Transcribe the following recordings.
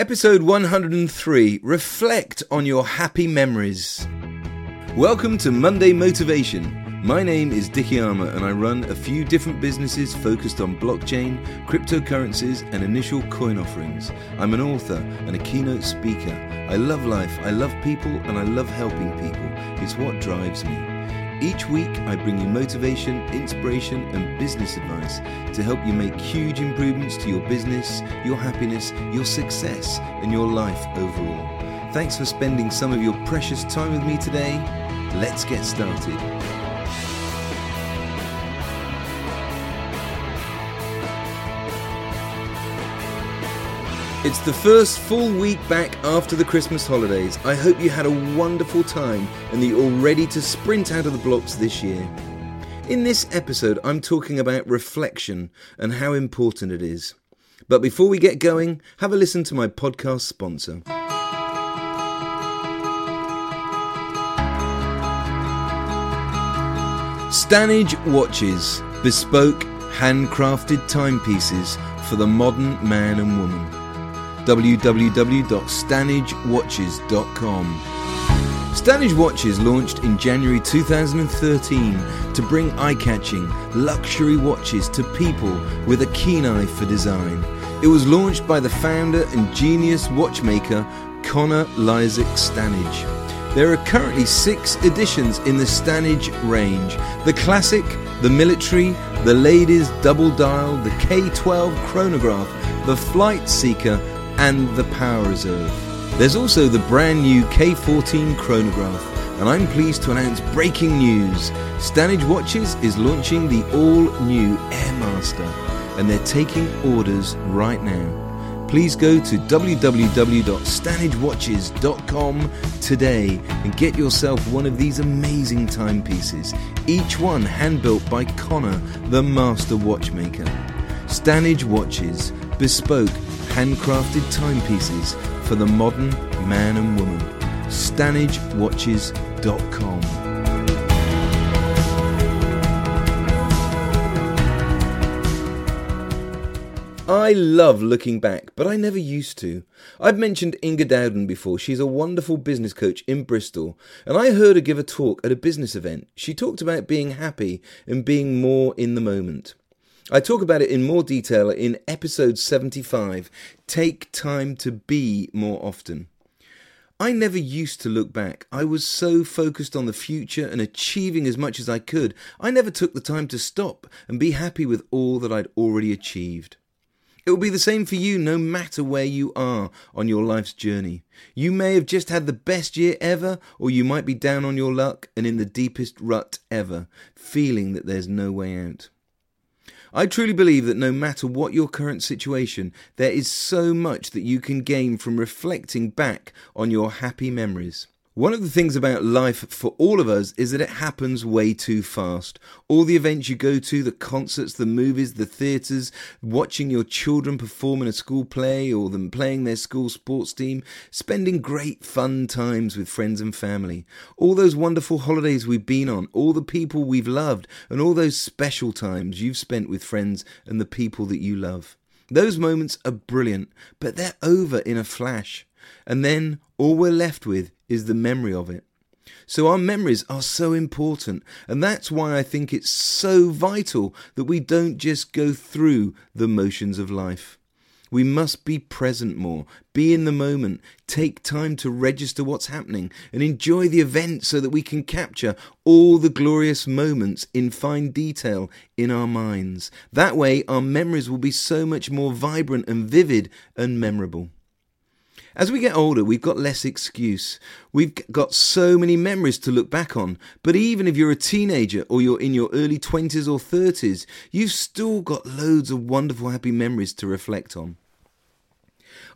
Episode 103 Reflect on Your Happy Memories. Welcome to Monday Motivation. My name is Dicky Armour and I run a few different businesses focused on blockchain, cryptocurrencies, and initial coin offerings. I'm an author and a keynote speaker. I love life, I love people, and I love helping people. It's what drives me. Each week, I bring you motivation, inspiration, and business advice to help you make huge improvements to your business, your happiness, your success, and your life overall. Thanks for spending some of your precious time with me today. Let's get started. It's the first full week back after the Christmas holidays. I hope you had a wonderful time and that you're all ready to sprint out of the blocks this year. In this episode, I'm talking about reflection and how important it is. But before we get going, have a listen to my podcast sponsor. Stanage Watches, bespoke, handcrafted timepieces for the modern man and woman www.stanagewatches.com. Stanage Watches launched in January 2013 to bring eye catching, luxury watches to people with a keen eye for design. It was launched by the founder and genius watchmaker Connor Lysak Stanage. There are currently six editions in the Stanage range the Classic, the Military, the Ladies Double Dial, the K12 Chronograph, the Flight Seeker, and the Power Reserve. There's also the brand new K14 chronograph, and I'm pleased to announce breaking news. Stanage Watches is launching the all new Airmaster, and they're taking orders right now. Please go to www.stanagewatches.com today and get yourself one of these amazing timepieces, each one hand built by Connor, the master watchmaker. Stanage Watches, bespoke handcrafted timepieces for the modern man and woman. StanageWatches.com. I love looking back, but I never used to. I've mentioned Inga Dowden before. She's a wonderful business coach in Bristol, and I heard her give a talk at a business event. She talked about being happy and being more in the moment. I talk about it in more detail in episode 75 Take Time to Be More Often. I never used to look back. I was so focused on the future and achieving as much as I could, I never took the time to stop and be happy with all that I'd already achieved. It will be the same for you no matter where you are on your life's journey. You may have just had the best year ever, or you might be down on your luck and in the deepest rut ever, feeling that there's no way out. I truly believe that no matter what your current situation, there is so much that you can gain from reflecting back on your happy memories. One of the things about life for all of us is that it happens way too fast. All the events you go to, the concerts, the movies, the theatres, watching your children perform in a school play or them playing their school sports team, spending great fun times with friends and family, all those wonderful holidays we've been on, all the people we've loved, and all those special times you've spent with friends and the people that you love. Those moments are brilliant, but they're over in a flash. And then all we're left with is the memory of it. So our memories are so important, and that's why I think it's so vital that we don't just go through the motions of life. We must be present more, be in the moment, take time to register what's happening, and enjoy the event so that we can capture all the glorious moments in fine detail in our minds. That way, our memories will be so much more vibrant and vivid and memorable. As we get older, we've got less excuse. We've got so many memories to look back on. But even if you're a teenager or you're in your early 20s or 30s, you've still got loads of wonderful, happy memories to reflect on.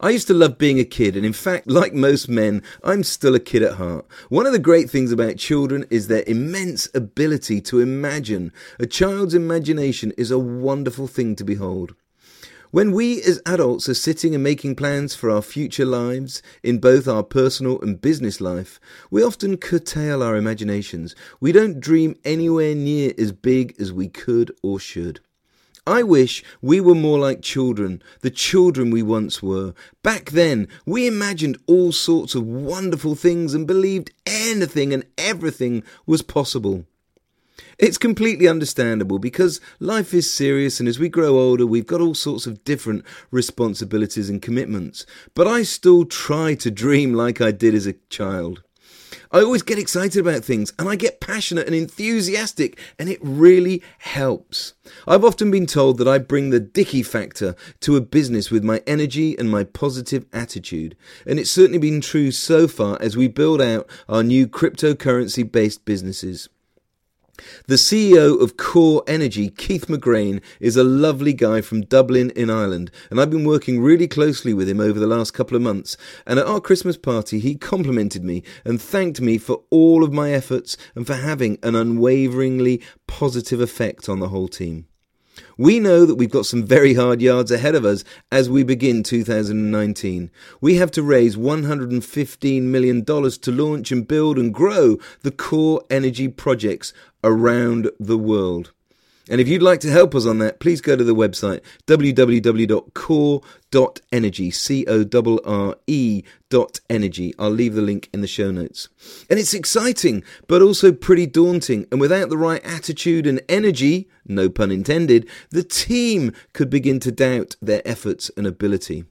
I used to love being a kid, and in fact, like most men, I'm still a kid at heart. One of the great things about children is their immense ability to imagine. A child's imagination is a wonderful thing to behold. When we as adults are sitting and making plans for our future lives, in both our personal and business life, we often curtail our imaginations. We don't dream anywhere near as big as we could or should. I wish we were more like children, the children we once were. Back then, we imagined all sorts of wonderful things and believed anything and everything was possible. It's completely understandable because life is serious, and as we grow older, we've got all sorts of different responsibilities and commitments. But I still try to dream like I did as a child. I always get excited about things and I get passionate and enthusiastic, and it really helps. I've often been told that I bring the Dicky factor to a business with my energy and my positive attitude, and it's certainly been true so far as we build out our new cryptocurrency based businesses. The CEO of Corre Energy, Keith McGrane, is a lovely guy from Dublin in Ireland, and I've been working really closely with him over the last couple of months. And at our Christmas party, he complimented me and thanked me for all of my efforts and for having an unwaveringly positive effect on the whole team. We know that we've got some very hard yards ahead of us as we begin 2019. We have to raise $115 million to launch and build and grow the Corre Energy projects around the world. And if you'd like to help us on that, please go to the website www.corre.energy, C-O-R-R-E dot energy. I'll leave the link in the show notes. And it's exciting, but also pretty daunting. And without the right attitude and energy, no pun intended, the team could begin to doubt their efforts and ability.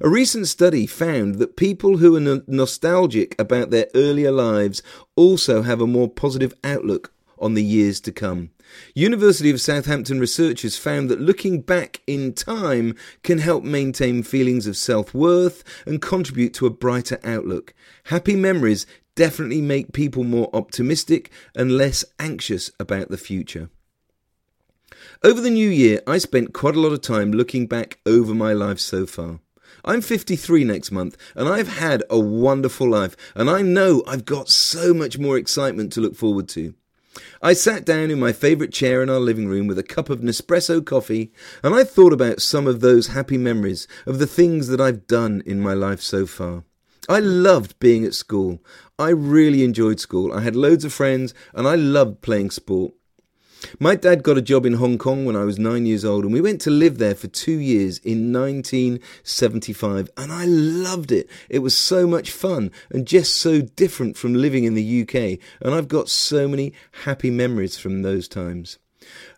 A recent study found that people who are nostalgic about their earlier lives also have a more positive outlook on the years to come. University of Southampton researchers found that looking back in time can help maintain feelings of self worth and contribute to a brighter outlook. Happy memories definitely make people more optimistic and less anxious about the future. Over the new year, I spent quite a lot of time looking back over my life so far. I'm 53 next month, and I've had a wonderful life, and I know I've got so much more excitement to look forward to. I sat down in my favourite chair in our living room with a cup of Nespresso coffee, and I thought about some of those happy memories of the things that I've done in my life so far. I loved being at school. I really enjoyed school. I had loads of friends, and I loved playing sport. My dad got a job in Hong Kong when I was nine years old, and we went to live there for two years in 1975, and I loved it. It was so much fun and just so different from living in the UK, and I've got so many happy memories from those times.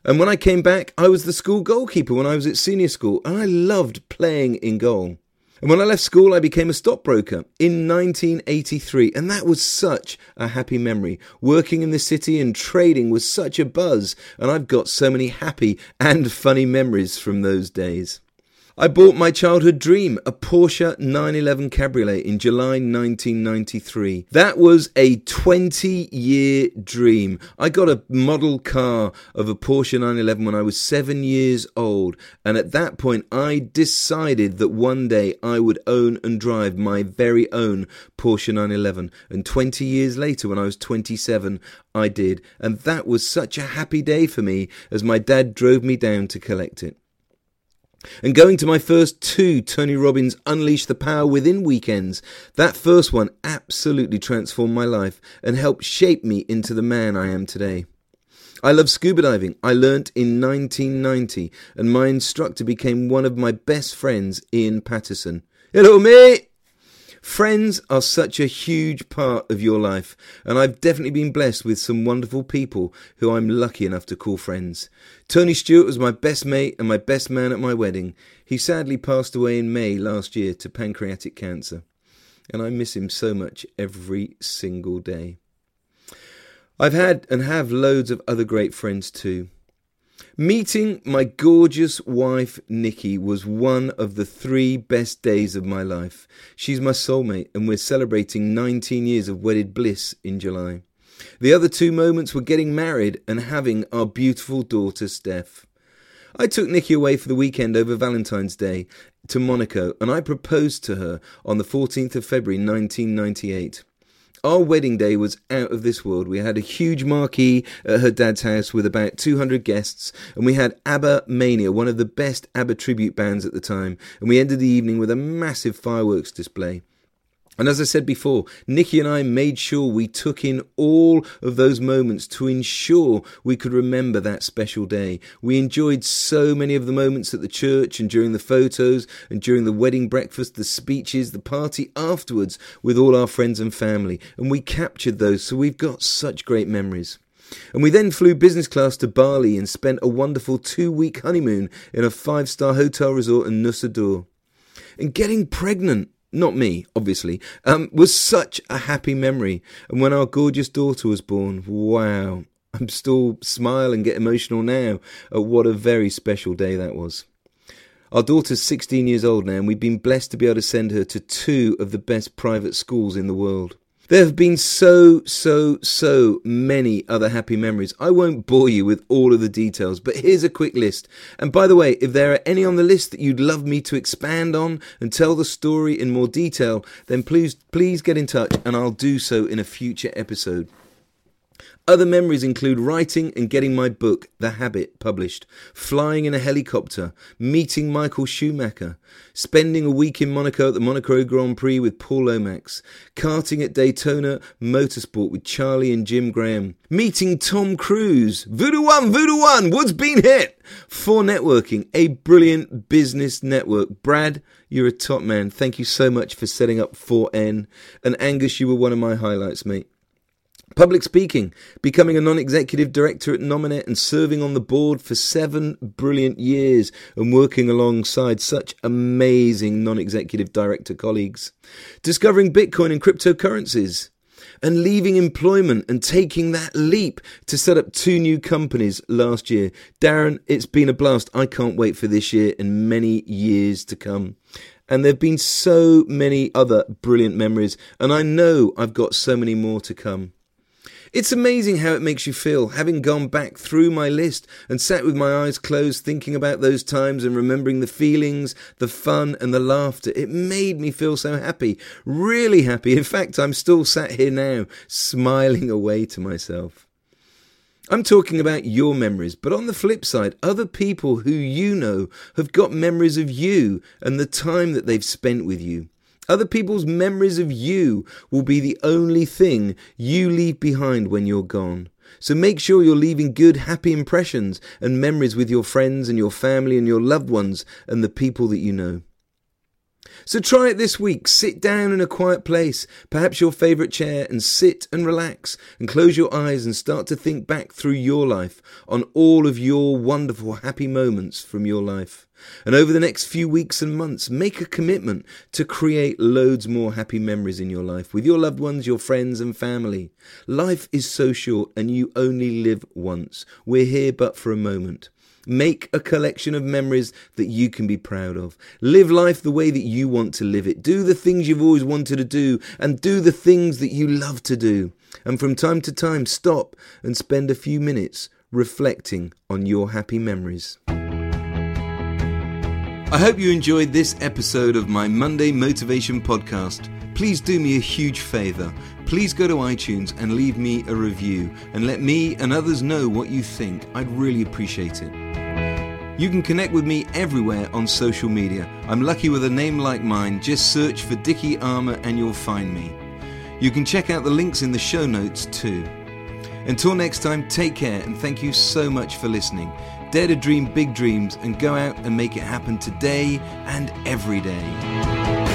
And when I came back, I was the school goalkeeper when I was at senior school, and I loved playing in goal. And when I left school, I became a stockbroker in 1983, and that was such a happy memory. Working in the city and trading was such a buzz, and I've got so many happy and funny memories from those days. I bought my childhood dream, a Porsche 911 Cabriolet in July 1993. That was a 20 year dream. I got a model car of a Porsche 911 when I was seven years old, and at that point I decided that one day I would own and drive my very own Porsche 911. And 20 years later, when I was 27, I did, and that was such a happy day for me as my dad drove me down to collect it. And going to my first two Tony Robbins Unleash the Power Within weekends, that first one absolutely transformed my life and helped shape me into the man I am today. I love scuba diving. I learnt in 1990, and my instructor became one of my best friends, Ian Patterson. Hello, mate! Friends are such a huge part of your life, and I've definitely been blessed with some wonderful people who I'm lucky enough to call friends. Tony Stewart was my best mate and my best man at my wedding. He sadly passed away in May last year to pancreatic cancer, and I miss him so much every single day. I've had and have loads of other great friends too. Meeting my gorgeous wife, Nikki, was one of the three best days of my life. She's my soulmate, and we're celebrating 19 years of wedded bliss in July. The other two moments were getting married and having our beautiful daughter, Steph. I took Nikki away for the weekend over Valentine's Day to Monaco, and I proposed to her on the 14th of February 1998. Our wedding day was out of this world. We had a huge marquee at her dad's house with about 200 guests, and we had ABBA Mania, one of the best ABBA tribute bands at the time, and we ended the evening with a massive fireworks display. And as I said before, Nikki and I made sure we took in all of those moments to ensure we could remember that special day. We enjoyed so many of the moments at the church and during the photos and during the wedding breakfast, the speeches, the party afterwards with all our friends and family. And we captured those, so we've got such great memories. And we then flew business class to Bali and spent a wonderful two week honeymoon in a five star hotel resort in Nusa Dua. And getting pregnant not me, obviously, um, was such a happy memory. And when our gorgeous daughter was born, wow, I'm still smile and get emotional now at what a very special day that was. Our daughter's 16 years old now, and we've been blessed to be able to send her to two of the best private schools in the world. There have been so, so, so many other happy memories. I won't bore you with all of the details, but here's a quick list. And by the way, if there are any on the list that you'd love me to expand on and tell the story in more detail, then please, please get in touch and I'll do so in a future episode. Other memories include writing and getting my book, The Habit, published, flying in a helicopter, meeting Michael Schumacher, spending a week in Monaco at the Monaco Grand Prix with Paul Lomax, karting at Daytona Motorsport with Charlie and Jim Graham, meeting Tom Cruise, Voodoo One, Voodoo One, Wood's been hit, 4Networking, a brilliant business network. Brad, you're a top man. Thank you so much for setting up 4N. And Angus, you were one of my highlights, mate. Public speaking, becoming a non executive director at Nominet and serving on the board for seven brilliant years and working alongside such amazing non executive director colleagues. Discovering Bitcoin and cryptocurrencies. And leaving employment and taking that leap to set up two new companies last year. Darren, it's been a blast. I can't wait for this year and many years to come. And there have been so many other brilliant memories, and I know I've got so many more to come. It's amazing how it makes you feel, having gone back through my list and sat with my eyes closed thinking about those times and remembering the feelings, the fun, and the laughter. It made me feel so happy, really happy. In fact, I'm still sat here now, smiling away to myself. I'm talking about your memories, but on the flip side, other people who you know have got memories of you and the time that they've spent with you. Other people's memories of you will be the only thing you leave behind when you're gone. So make sure you're leaving good, happy impressions and memories with your friends and your family and your loved ones and the people that you know. So try it this week. Sit down in a quiet place, perhaps your favourite chair, and sit and relax and close your eyes and start to think back through your life on all of your wonderful, happy moments from your life. And over the next few weeks and months, make a commitment to create loads more happy memories in your life with your loved ones, your friends, and family. Life is so short and you only live once. We're here but for a moment. Make a collection of memories that you can be proud of. Live life the way that you want to live it. Do the things you've always wanted to do and do the things that you love to do. And from time to time, stop and spend a few minutes reflecting on your happy memories. I hope you enjoyed this episode of my Monday Motivation Podcast. Please do me a huge favour. Please go to iTunes and leave me a review and let me and others know what you think. I'd really appreciate it. You can connect with me everywhere on social media. I'm lucky with a name like mine. Just search for Dicky Armour and you'll find me. You can check out the links in the show notes too. Until next time, take care and thank you so much for listening. Dare to dream big dreams and go out and make it happen today and every day.